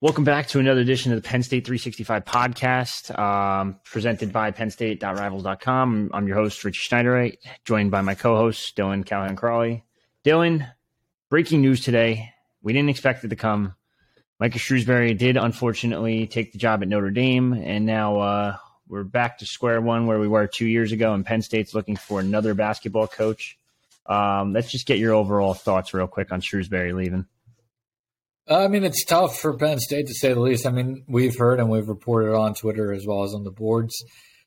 Welcome back to another edition of the Penn State 365 podcast, um, presented by PennState.Rivals.com. I'm your host, Richie Schneider, joined by my co-host, Dylan Callaghan-Croley. Dylan, breaking news today. We didn't expect it to come. Micah Shrewsberry did unfortunately take the job at Notre Dame, and now uh, we're back to square one where we were two years ago, and Penn State's looking for another basketball coach. Um, let's just get your overall thoughts real quick on Shrewsberry leaving. I mean, it's tough for Penn State to say the least. I mean, we've heard and we've reported on Twitter as well as on the boards.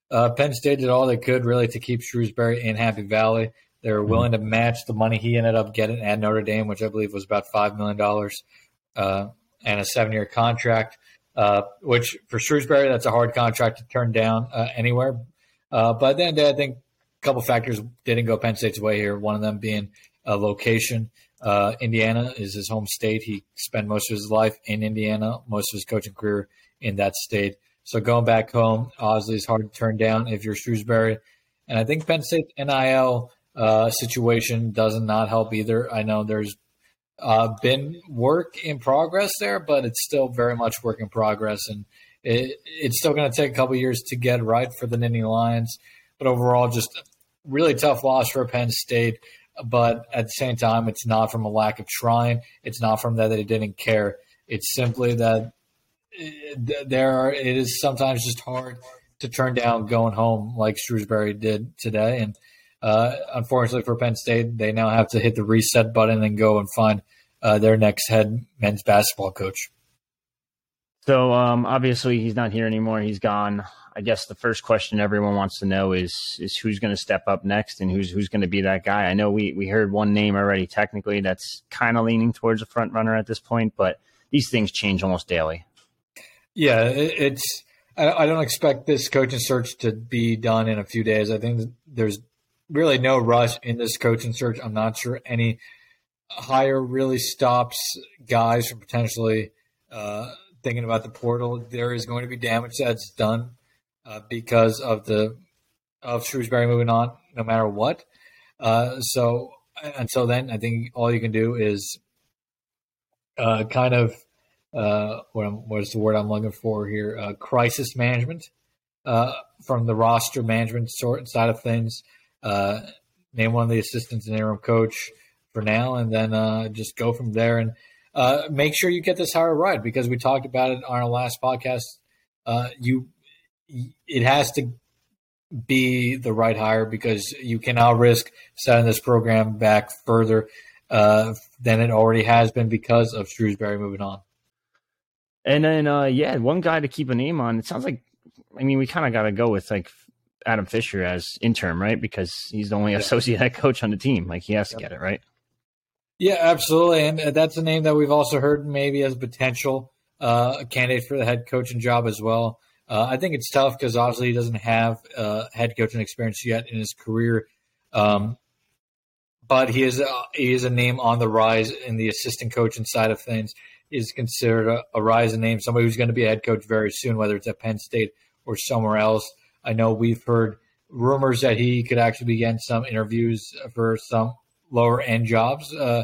Uh, Penn State did all they could really to keep Shrewsberry in Happy Valley. They were willing to match the money he ended up getting at Notre Dame, which I believe was about $5 million uh, and a seven year contract, uh, which for Shrewsberry, that's a hard contract to turn down uh, anywhere. Uh, but then I think a couple factors didn't go Penn State's way here, one of them being a location. Uh, Indiana is his home state. He spent most of his life in Indiana, most of his coaching career in that state. So going back home, obviously, is hard to turn down if you're Shrewsberry. And I think Penn State NIL uh, situation does not help either. I know there's uh, been work in progress there, but it's still very much work in progress. And it, it's still going to take a couple years to get right for the Nittany Lions. But overall, just a really tough loss for Penn State but at the same time, it's not from a lack of trying. It's not from that they didn't care. It's simply that eh, there are, it is sometimes just hard to turn down going home like Shrewsberry did today. And uh, unfortunately for Penn State, they now have to hit the reset button and go and find uh, their next head men's basketball coach. So um, obviously he's not here anymore. He's gone. I guess the first question everyone wants to know is is who's going to step up next and who's who's going to be that guy. I know we we heard one name already. Technically, that's kind of leaning towards a front runner at this point, but these things change almost daily. Yeah, it's. I don't expect this coaching search to be done in a few days. I think there's really no rush in this coaching search. I'm not sure any hire really stops guys from potentially uh, thinking about the portal. There is going to be damage that's done uh, because of the of Shrewsberry moving on, no matter what. Uh, so until then, I think all you can do is uh, kind of uh, what I'm, what is the word I'm looking for here? Uh, crisis management uh, from the roster management sort side of things. name one of the assistants and interim coach for now, and then just go from there and make sure you get this hire right because we talked about it on our last podcast. you it has to be the right hire because you cannot risk setting this program back further uh, than it already has been because of Shrewsberry moving on. And then, uh, yeah, one guy to keep a name on. It sounds like, I mean, we kind of got to go with like Adam Fisher as interim, right? Because he's the only yeah. associate head coach on the team. Like he has to get it, right? Yeah, absolutely. And uh, that's a name that we've also heard maybe as potential uh, candidate for the head coaching job as well. Uh, I think it's tough because obviously he doesn't have uh, head coaching experience yet in his career, um, but he is a, he is a name on the rise in the assistant coaching side of things. Is considered a, a rising name, somebody who's going to be a head coach very soon, whether it's at Penn State or somewhere else. I know we've heard rumors that he could actually be getting some interviews for some lower end jobs uh,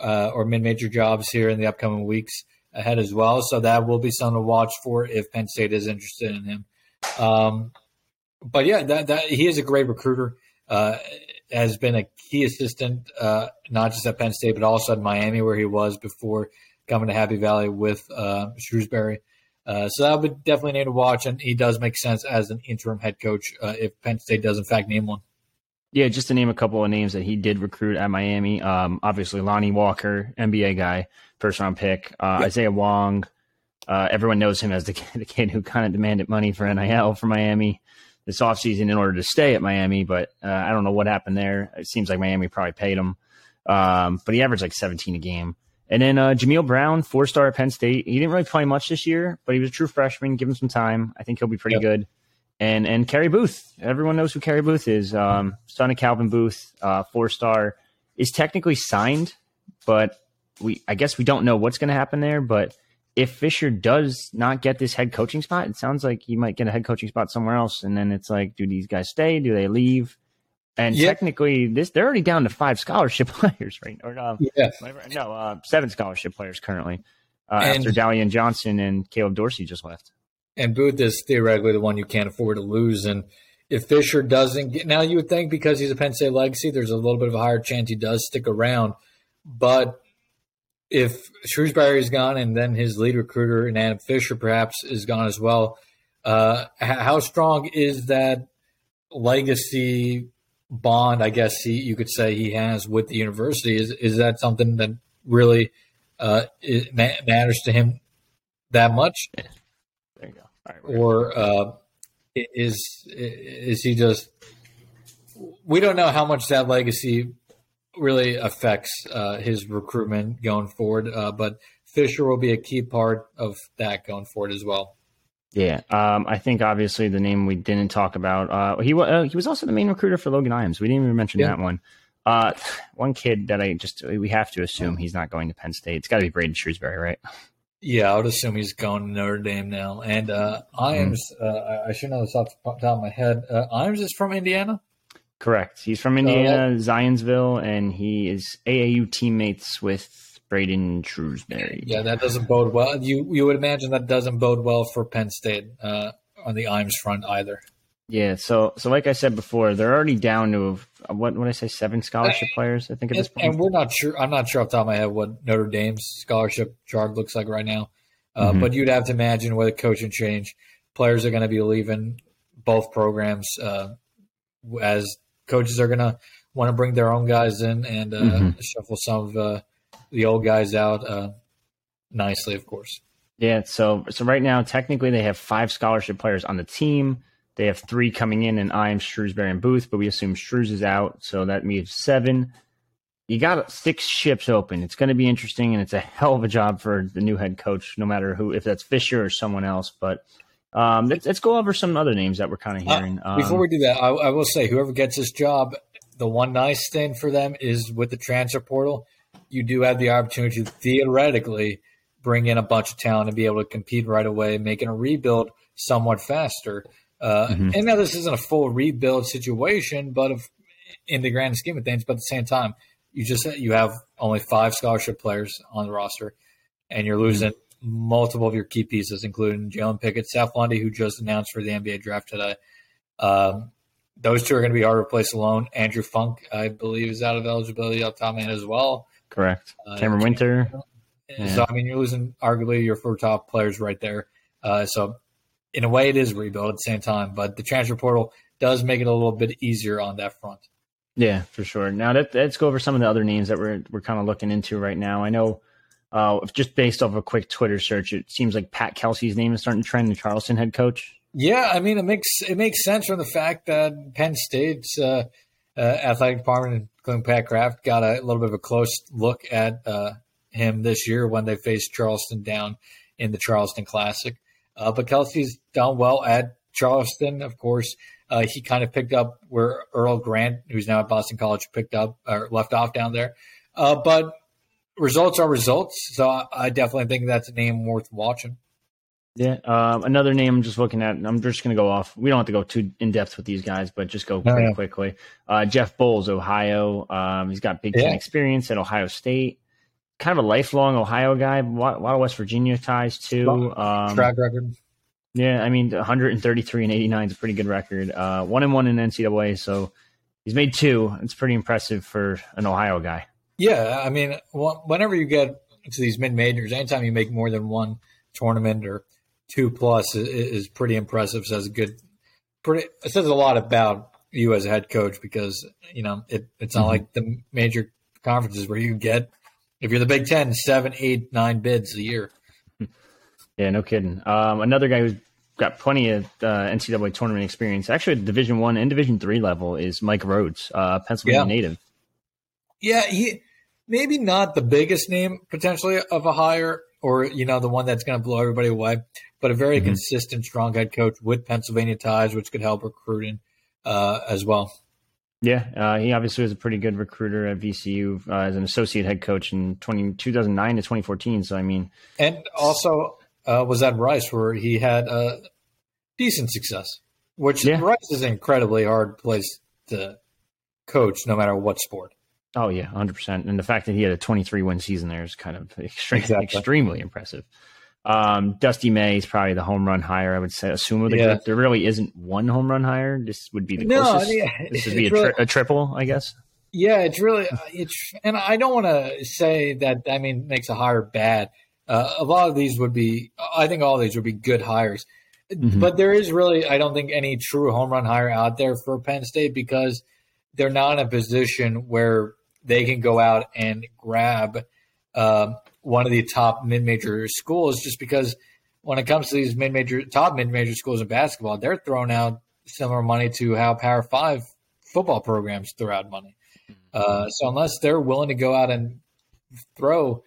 uh or mid major jobs here in the upcoming weeks ahead as well. So that will be something to watch for if Penn State is interested in him. Um, but yeah, that, that he is a great recruiter. Uh, has been a key assistant, uh, not just at Penn State, but also at Miami, where he was before coming to Happy Valley with uh, Shrewsberry. Uh, so that would definitely need to watch, and he does make sense as an interim head coach uh, if Penn State does in fact name one. Yeah, just to name a couple of names that he did recruit at Miami. Um, obviously, Lonnie Walker, NBA guy, first round pick. Uh, yep. Isaiah Wong, uh, everyone knows him as the, the kid who kind of demanded money for NIL for Miami this offseason in order to stay at Miami, but uh, I don't know what happened there. It seems like Miami probably paid him. Um, but he averaged like 17 a game. And then uh, Jameel Brown, four star at Penn State. He didn't really play much this year, but he was a true freshman. Give him some time. I think he'll be pretty yep. good and and Carey Booth. Everyone knows who Carey Booth is. Um, son of Calvin Booth, uh, four star, is technically signed, but we I guess we don't know what's going to happen there. But if Fisher does not get this head coaching spot, it sounds like he might get a head coaching spot somewhere else. And then it's like, do these guys stay? Do they leave? And yep. technically, this they're already down to five scholarship players, right? Or um, yeah. no, uh, seven scholarship players currently. uh, after Dallion Johnson and Caleb Dorsey just left. And Booth is theoretically the one you can't afford to lose. And if Fisher doesn't get now, you would think because he's a Penn State legacy, there's a little bit of a higher chance he does stick around. But if Shrewsberry is gone and then his lead recruiter and Adam Fisher perhaps is gone as well, uh, how strong is that legacy bond? I guess he, you could say he has with the university. Is is that something that really uh, matters to him that much? There you go. Right, or uh, is is he just? We don't know how much that legacy really affects uh, his recruitment going forward, uh, but Fisher will be a key part of that going forward as well. Yeah, um, I think obviously the name we didn't talk about. Uh, he uh, he was also the main recruiter for Logan Imes. We didn't even mention yeah. that one. Uh, one kid that I just we have to assume he's not going to Penn State. It's got to be Braden Shrewsberry, right? Yeah, I would assume he's going to Notre Dame now. And uh, Imes, mm. I should know this off the top of my head. Uh, Imes is from Indiana. Correct. He's from Indiana, Zionsville, and he is AAU teammates with Braden Shrewsberry. Yeah, that doesn't bode well. You you would imagine that doesn't bode well for Penn State uh, on the Imes front either. Yeah, so so like I said before, they're already down to what what I say seven scholarship players. I think at this point, and we're not sure. I'm not sure off the top of my head what Notre Dame's scholarship chart looks like right now. Uh, mm-hmm. But you'd have to imagine with a coaching change, players are going to be leaving both programs uh, as coaches are going to want to bring their own guys in and uh, mm-hmm. shuffle some of uh, the old guys out uh, nicely, of course. Yeah. So so right now, technically, they have five scholarship players on the team. They have three coming in, and I'm Shrewsberry and Booth, but we assume Shrews is out, so that means seven. You got six ships open. It's going to be interesting, and it's a hell of a job for the new head coach, no matter who, if that's Fisher or someone else. But um, let's, let's, go over some other names that we're kind of uh, hearing. Uh, before we do that, I, I, will say whoever gets this job, the one nice thing for them is with the transfer portal, you do have the opportunity to theoretically bring in a bunch of talent and be able to compete right away, making a rebuild somewhat faster. Uh, mm-hmm. And now this isn't a full rebuild situation, but if, in the grand scheme of things, but at the same time, you just you have only five scholarship players on the roster, and you're losing mm-hmm. Multiple of your key pieces, including Jalen Pickett, Seth Lundy, who just announced for the NBA draft today. Um, those two are going to be hard to replace alone. Andrew Funk, I believe, is out of eligibility up top man as well. Correct. Uh, Camren Wynter. Yeah. So I mean, you're losing arguably your four top players right there. Uh, so in a way, it is rebuild at the same time, but the transfer portal does make it a little bit easier on that front. Yeah, for sure. Now let, us go over some of the other names that we're we're kind of looking into right now. I know, uh, just based off a quick Twitter search, it seems like Pat Kelsey's name is starting to trend. The Charleston head coach. Yeah, I mean it makes it makes sense from the fact that Penn State's uh, uh, athletic department including Pat Kraft, got a little bit of a close look at uh, him this year when they faced Charleston down in the Charleston Classic. Uh, but Kelsey's done well at Charleston, of course. Uh, he kind of picked up where Earl Grant, who's now at Boston College, picked up or left off down there. But results are results, so I, definitely think that's a name worth watching. Yeah. Um, another name I'm just looking at, I'm just going to go off. We don't have to go too in depth with these guys, but just go oh, yeah. quickly. Uh, Jeff Boals, Ohio. Um, he's got Big Ten yeah. experience at Ohio State. Kind of a lifelong Ohio guy. A lot, a lot of West Virginia ties too. Um, Track record. Yeah, I mean, 133 and 89 is a pretty good record. Uh, one and one in NCAA, so he's made two. It's pretty impressive for an Ohio guy. Yeah, I mean, whenever you get to these mid majors, anytime you make more than one tournament or two plus is, pretty impressive. Says a good, pretty. It says a lot about you as a head coach because you know it, it's not mm-hmm. like the major conferences where you get if you're the Big Ten seven, eight, nine bids a year. Yeah, no kidding. Um, another guy who's got plenty of uh, NCAA tournament experience, actually at Division One and Division Three level, is Mike Rhodes, uh, Pennsylvania yeah. native. Yeah, he maybe not the biggest name potentially of a hire, or you know the one that's going to blow everybody away but a very mm-hmm. consistent, strong head coach with Pennsylvania ties, which could help recruiting uh, as well. Yeah, uh, he obviously was a pretty good recruiter at VCU uh, as an associate head coach in 20, 2009 to 2014. So, I mean. And also uh, was at Rice where he had a decent success, which yeah. Rice is an incredibly hard place to coach no matter what sport. Oh yeah, hundred percent. And the fact that he had a 23 win season there is kind of extreme, exactly. extremely impressive. Um, Dusty May is probably the home run higher. I would say, assume the yeah. There really isn't one home run higher. This would be the no, closest. I mean, this would be a, really, a, triple, I guess. Yeah, it's really it's, and I don't want to say that. I mean, makes a hire bad. Uh, a lot of these would be. I think all these would be good hires, mm-hmm. but there is really. I don't think any true home run hire out there for Penn State because they're not in a position where they can go out and grab um, one of the top mid-major schools just because when it comes to these mid-major top mid-major schools in basketball, they're throwing out similar money to how Power Five football programs throw out money. Uh, so unless they're willing to go out and throw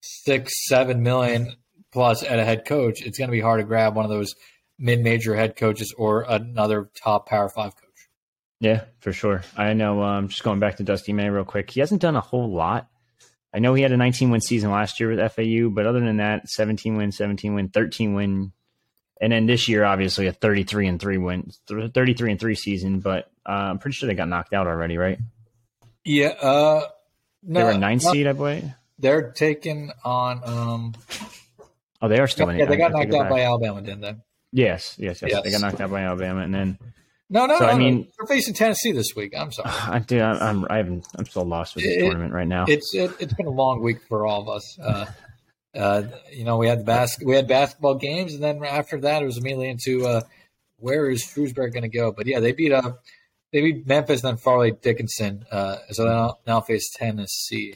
six, seven million plus at a head coach, it's going to be hard to grab one of those mid-major head coaches or another top Power Five coach. Yeah, for sure. I know. Um, just going back to Dusty May real quick, he hasn't done a whole lot I know he had a 19 win season last year with FAU, but other than that, 17 win, 17 win, 13 win, and then this year, obviously a 33 and three win, 33 and three season. But uh, I'm pretty sure they got knocked out already, right? Yeah, uh, no, they were a nine no, seed, I believe. They're taking on. Um, oh, they are still yeah, in. Yeah, they got knocked out by Alabama, didn't they? Yes, yes, yes, yes. They got knocked out by Alabama, and then no, no, so, no. I mean, we're facing Tennessee this week. I'm sorry. I do. I'm. I haven't. I'm still lost with this it, tournament right now. It's. It, has been a long week for all of us. Uh, uh, you know, we had the bas- we had basketball games, and then after that, it was immediately into uh, where is Shrewsberry going to go? But yeah, they beat up. Uh, they beat Memphis and then Fairleigh Dickinson. Uh, so they now, now face Tennessee.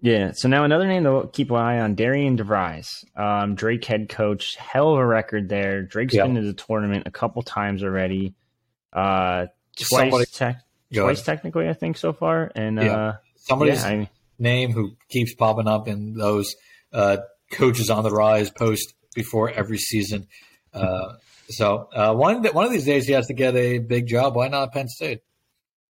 Yeah. So now another name to keep an eye on: Darian DeVries, um, Drake head coach. Hell of a record there. Drake's yep. been to the tournament a couple times already. Uh, twice, te- twice technically, I think so far. And yeah. uh, somebody's yeah, I mean, name who keeps popping up in those uh, coaches on the rise post before every season. Uh, so uh, one one of these days he has to get a big job. Why not Penn State?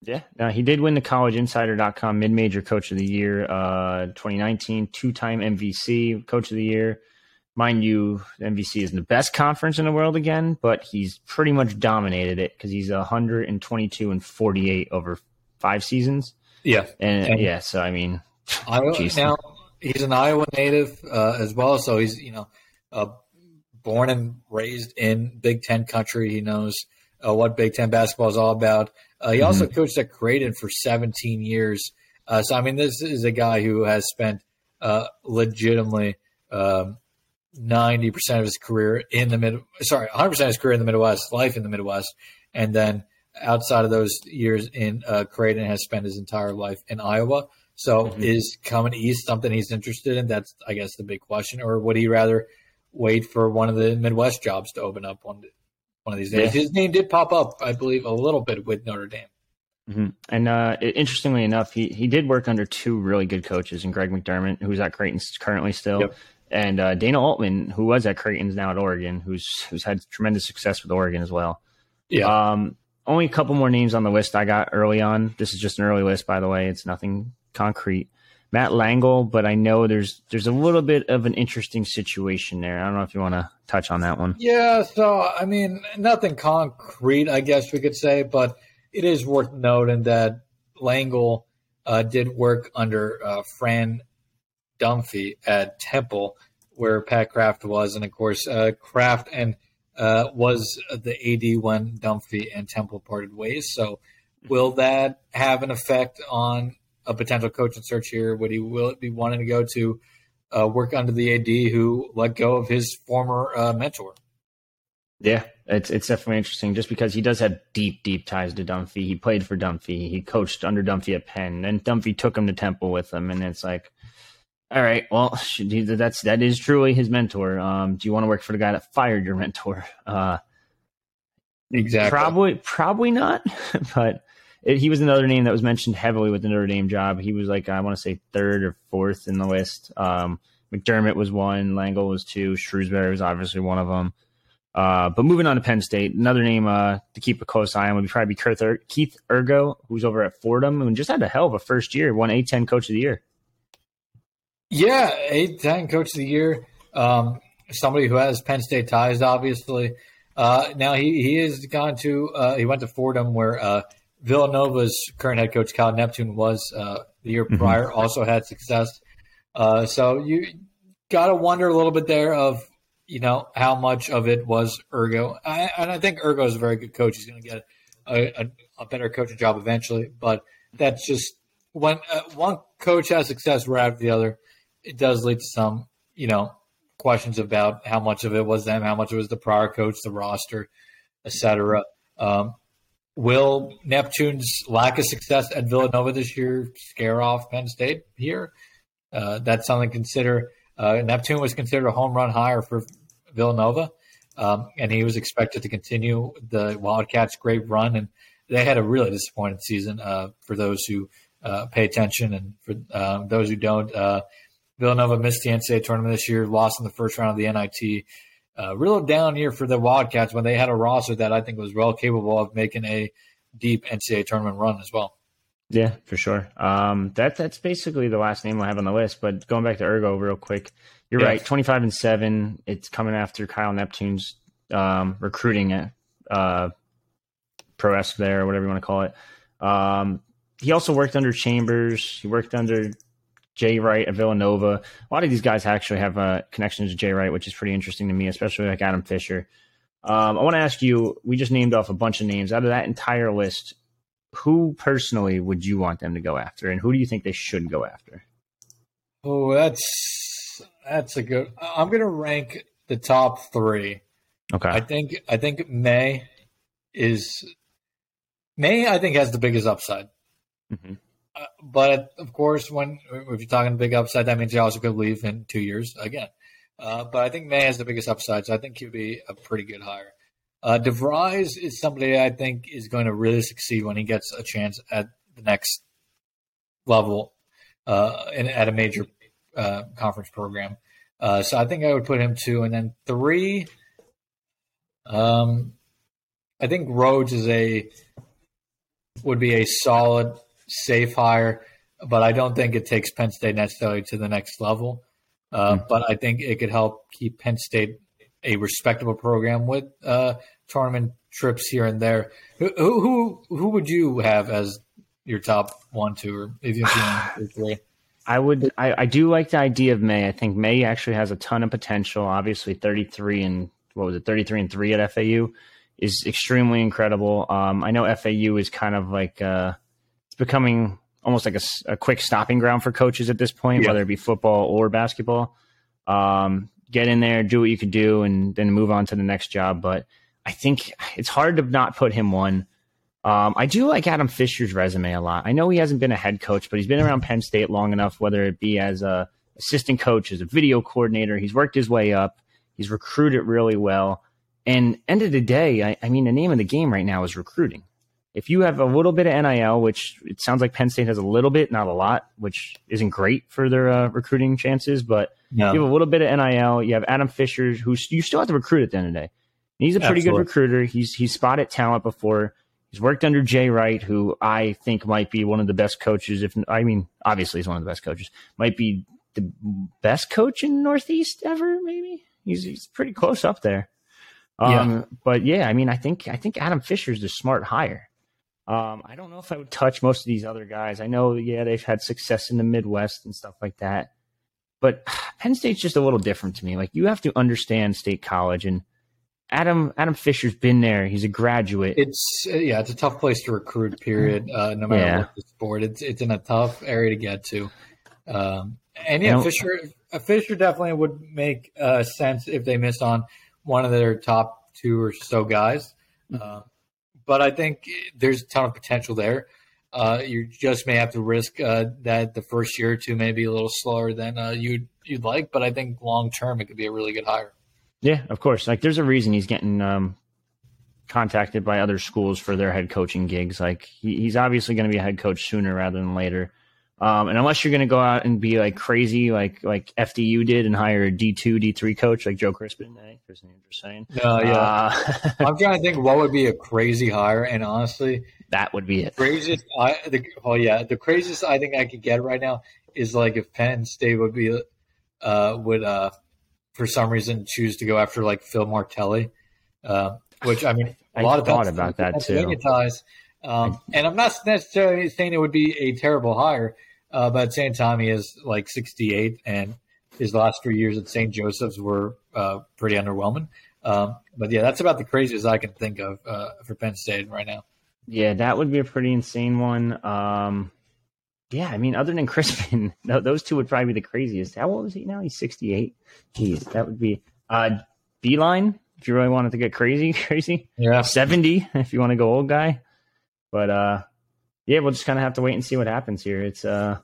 Yeah, now he did win the collegeinsider.com mid-major coach of the year uh, 2019, two-time MVC coach of the year mind you, MVC isn't the best conference in the world again, but he's pretty much dominated it because he's 122 and 48 over five seasons. Yeah, and, and yeah, so I mean, Iowa, now he's an Iowa native uh, as well, so he's you know uh, born and raised in Big Ten country. He knows uh, what Big Ten basketball is all about. Uh, he mm-hmm. also coached at Creighton for 17 years. Uh, so I mean, this is a guy who has spent uh, legitimately um, ninety percent of his career in the mid. Sorry, one hundred percent of his career in the Midwest, life in the Midwest, and then outside of those years in uh, Creighton, has spent his entire life in Iowa. So, mm-hmm. is coming east something he's interested in? That's, I guess, the big question. Or would he rather wait for one of the Midwest jobs to open up one one of these days? Yeah. His name did pop up, I believe, a little bit with Notre Dame. Mm-hmm. And uh, interestingly enough, he, he did work under two really good coaches, and Greg McDermott, who's at Creighton currently still, yep and uh, Dana Altman, who was at Creighton's now at Oregon, who's who's had tremendous success with Oregon as well. Yeah. Um, only a couple more names on the list I got early on. This is just an early list, by the way. It's nothing concrete. Matt Langel, but I know there's there's a little bit of an interesting situation there. I don't know if you want to touch on that one. Yeah, so I mean, nothing concrete, I guess we could say, but it is worth noting that Langel uh, did work under uh, Fran Dunphy at Temple, where Pat Kraft was, and of course uh, Kraft and uh, was the AD when Dunphy and Temple parted ways. So, will that have an effect on a potential coaching search here? Would he will it be wanting to go to uh, work under the AD who let go of his former uh, mentor? Yeah, it's it's definitely interesting just because he does have deep, deep ties to Dunphy. He played for Dunphy. He coached under Dunphy at Penn. and Dunphy took him to Temple with him. And it's like, all right. Well, that's that is truly his mentor. Um, do you want to work for the guy that fired your mentor? Uh, exactly. Probably, probably not. but it, he was another name that was mentioned heavily with the Notre Dame job. He was like I want to say third or fourth in the list. Um, McDermott was one. Langel was two. Shrewsberry was obviously one of them. Uh, but moving on to Penn State, another name uh, to keep a close eye on would probably be Keith Urgo, who's over at Fordham and just had a hell of a first year. Won A10 Coach of the Year. Yeah, eight ten coach of the year. Um, somebody who has Penn State ties, obviously. Uh, now he he has gone to uh, he went to Fordham where uh, Villanova's current head coach Kyle Neptune was uh, the year mm-hmm. prior, also had success. Uh, so you got to wonder a little bit there of you know how much of it was Urgo, I, and I think Urgo is a very good coach. He's going to get a, a, a, better coaching job eventually, but that's just when uh, one coach has success right after the other, it does lead to some you know questions about how much of it was them, how much it was the prior coach, the roster, etc. Um, will Neptune's lack of success at Villanova this year scare off Penn State here? Uh, that's something to consider. Uh, Neptune was considered a home run hire for Villanova, um, and he was expected to continue the Wildcats' great run. And they had a really disappointing season uh, for those who uh, pay attention, and for um, those who don't. Villanova missed the NCAA tournament this year, lost in the first round of the NIT. Uh, real down year for the Wildcats when they had a roster that I think was well capable of making a deep NCAA tournament run as well. Yeah, for sure. Um, that that's basically the last name I have on the list. But going back to Urgo real quick, you're yeah. right. Twenty five and seven. It's coming after Kyle Neptune's um, recruiting at uh, Pro S there, or whatever you want to call it. Um, he also worked under Chambers. He worked under Jay Wright at Villanova. A lot of these guys actually have uh, connections to Jay Wright, which is pretty interesting to me, especially like Adam Fisher. Um, I want to ask you. We just named off a bunch of names out of that entire list. Who personally would you want them to go after, and who do you think they should go after? Oh, that's that's a good. I'm going to rank the top three. Okay. I think I think May is May. I think has the biggest upside. Mm-hmm. Uh, but of course, when if you're talking big upside, that means he also could leave in two years again. Uh, but I think May has the biggest upside, so I think he'll be a pretty good hire. Uh, DeVries is somebody I think is going to really succeed when he gets a chance at the next level uh, in, at a major uh, conference program. Uh, so I think I would put him two, and then three. Um, I think Rhodes is a would be a solid safe hire, but I don't think it takes Penn State necessarily to the next level. Uh, mm-hmm. But I think it could help keep Penn State a respectable program with uh, tournament trips here and there. Who, who who would you have as your top one, two, or even three? I would. I, I do like the idea of May. I think May actually has a ton of potential. Obviously, thirty three and what was it, thirty three and three at FAU is extremely incredible. Um, I know FAU is kind of like uh, becoming almost like a, a, quick stopping ground for coaches at this point, yeah. whether it be football or basketball. Um, get in there, do what you could do, and then move on to the next job. But I think it's hard to not put him one. Um, I do like Adam Fisher's resume a lot. I know he hasn't been a head coach, but he's been around Penn State long enough, whether it be as a assistant coach, as a video coordinator. He's worked his way up. He's recruited really well. And end of the day, I, I mean, the name of the game right now is recruiting if you have a little bit of NIL, which it sounds like Penn State has a little bit, not a lot, which isn't great for their uh, recruiting chances, but no. you have a little bit of NIL. You have Adam Fisher, who you still have to recruit at the end of the day. he's a pretty Absolutely. good recruiter. He's he's spotted talent before. He's worked under Jay Wright, who I think might be one of the best coaches. If I mean, obviously he's one of the best coaches. Might be the best coach in Northeast ever. Maybe he's he's pretty close up there. Um, yeah. But yeah, I mean, I think I think Adam Fisher's the smart hire. Um, I don't know if I would touch most of these other guys. I know, yeah, they've had success in the Midwest and stuff like that. But Penn State's just a little different to me. Like you have to understand State College, and Adam Adam Fisher's been there. He's a graduate. It's uh, yeah, it's a tough place to recruit. Period. Uh, no matter yeah. what the sport, it's it's in a tough area to get to. Um, and yeah, Fisher uh, Fisher definitely would make uh, sense if they missed on one of their top two or so guys. Uh, but I think there's a ton of potential there. Uh, you just may have to risk uh, that the first year or two may be a little slower than uh, you'd you'd like, but I think long term it could be a really good hire. Yeah, of course. Like there's a reason he's getting um, contacted by other schools for their head coaching gigs. Like he, he's obviously going to be a head coach sooner rather than later. Um, and unless you're going to go out and be like crazy, like like FDU did and hire a D two D three coach like Joe Crispin, eh? Crispin, you're saying. No, yeah. Uh, I'm trying to think what would be a crazy hire, and honestly, that would be it. Craziest, I the, oh yeah, the craziest I think I could get right now is like if Penn State would be uh, would uh, for some reason choose to go after like Phil Martelli, uh, which I mean a I lot of thought about that too. Um, and I'm not necessarily saying it would be a terrible hire, uh, but at the same time, he is like 68, and his last three years at St. Joseph's were uh, pretty underwhelming. Um, but yeah, that's about the craziest I can think of uh, for Penn State right now. Yeah, that would be a pretty insane one. Um, yeah, I mean, other than Crispin, those two would probably be the craziest. How old is he now? He's 68. Jeez, that would be uh, Beilein if you really wanted to get crazy, crazy. Yeah, 70 if you want to go old guy. But uh, yeah, we'll just kind of have to wait and see what happens here. It's uh,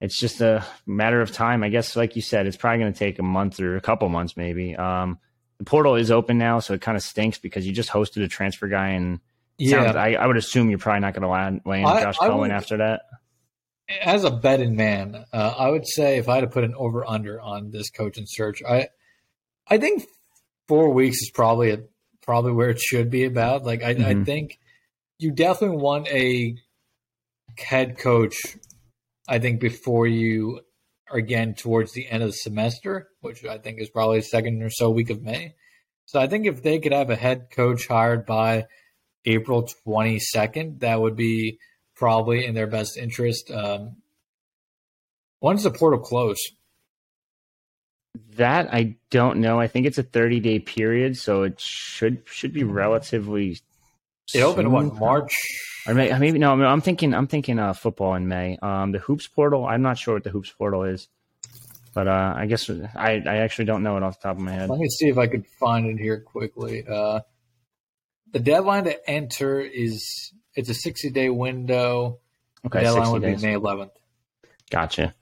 it's just a matter of time, I guess. Like you said, it's probably going to take a month or a couple months, maybe. Um, the portal is open now, so it kind of stinks because you just hosted a transfer guy, and yeah, sounds, I, I, would assume you're probably not going to land, land I, Josh Cohen after that. As a betting man, uh, I would say if I had to put an over under on this coaching search, I I think four weeks is probably a, probably where it should be about. Like I, mm-hmm. I think you definitely want a head coach. I think before you are again towards the end of the semester, which I think is probably second or so week of May. So I think if they could have a head coach hired by April 22nd, that would be probably in their best interest. Um, when's the portal close? That I don't know. I think it's a 30 day period, so it should should be relatively. It opened what March? Or maybe, maybe no. I'm thinking I'm thinking uh, football in May. Um, the hoops portal. I'm not sure what the hoops portal is, but uh, I guess I I actually don't know it off the top of my head. Let me see if I could find it here quickly. Uh, the deadline to enter is it's a 60 day window. Okay, the deadline would days. be May 11th. Gotcha.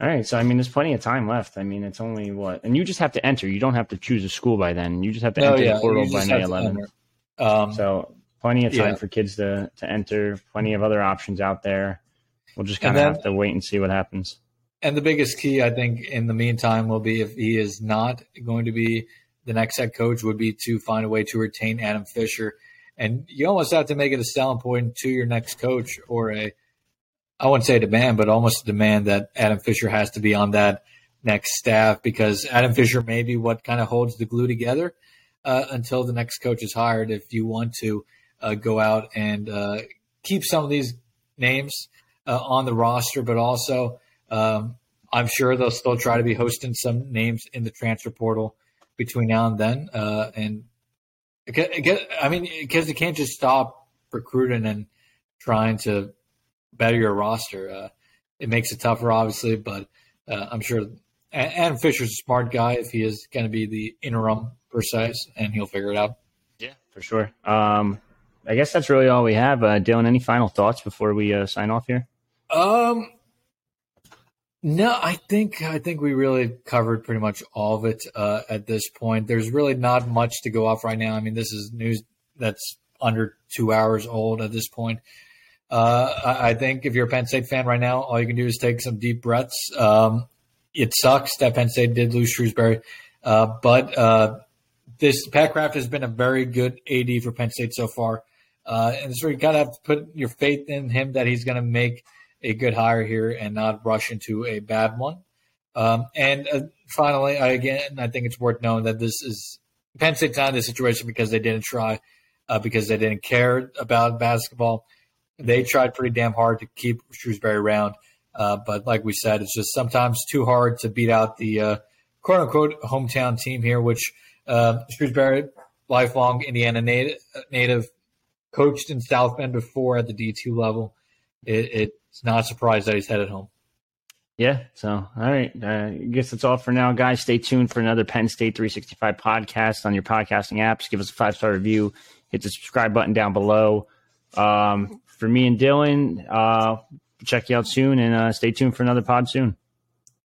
All right, so I mean, there's plenty of time left. I mean, it's only what, and you just have to enter. You don't have to choose a school by then. You just have to enter yeah, the portal by May 11th. Um, so plenty of time yeah. for kids to to enter. Plenty of other options out there. We'll just kind of have to wait and see what happens. And the biggest key, I think, in the meantime, will be if he is not going to be the next head coach, would be to find a way to retain Adam Fisher. And you almost have to make it a selling point to your next coach or a I wouldn't say a demand, but almost a demand that Adam Fisher has to be on that next staff because Adam Fisher may be what kind of holds the glue together uh, until the next coach is hired. If you want to uh, go out and uh, keep some of these names uh, on the roster, but also um, I'm sure they'll still try to be hosting some names in the transfer portal between now and then. Uh, and I mean, because you can't just stop recruiting and trying to better your roster. Uh, it makes it tougher, obviously, but I'm sure Adam Fisher's a smart guy if he is going to be the interim per se, and he'll figure it out. Yeah, for sure. Um, I guess that's really all we have. Uh, Dylan, any final thoughts before we uh, sign off here? Um, no, I think I think we really covered pretty much all of it uh, at this point. There's really not much to go off right now. I mean, this is news that's under two hours old at this point. Uh, I, I, think if you're a Penn State fan right now, all you can do is take some deep breaths. Um, it sucks that Penn State did lose Shrewsberry, uh, but uh, this Pat Kraft has been a very good AD for Penn State so far, uh, and so you gotta have to put your faith in him that he's going to make a good hire here and not rush into a bad one. Um, and uh, finally, I, again, I think it's worth knowing that this is Penn State's not in this situation because they didn't try, uh, because they didn't care about basketball they tried pretty damn hard to keep Shrewsberry around. Uh, but like we said, it's just sometimes too hard to beat out the uh, quote unquote hometown team here, which uh, Shrewsberry, lifelong Indiana native, native, coached in South Bend before at the D2 level. It, it's not surprised that he's headed home. Yeah. So, all right. Uh, I guess that's all for now, guys. Stay tuned for another Penn State 365 podcast on your podcasting apps. Give us a five star review. Hit the subscribe button down below. Um, for me and Dylan, uh, check you out soon and uh, stay tuned for another pod soon.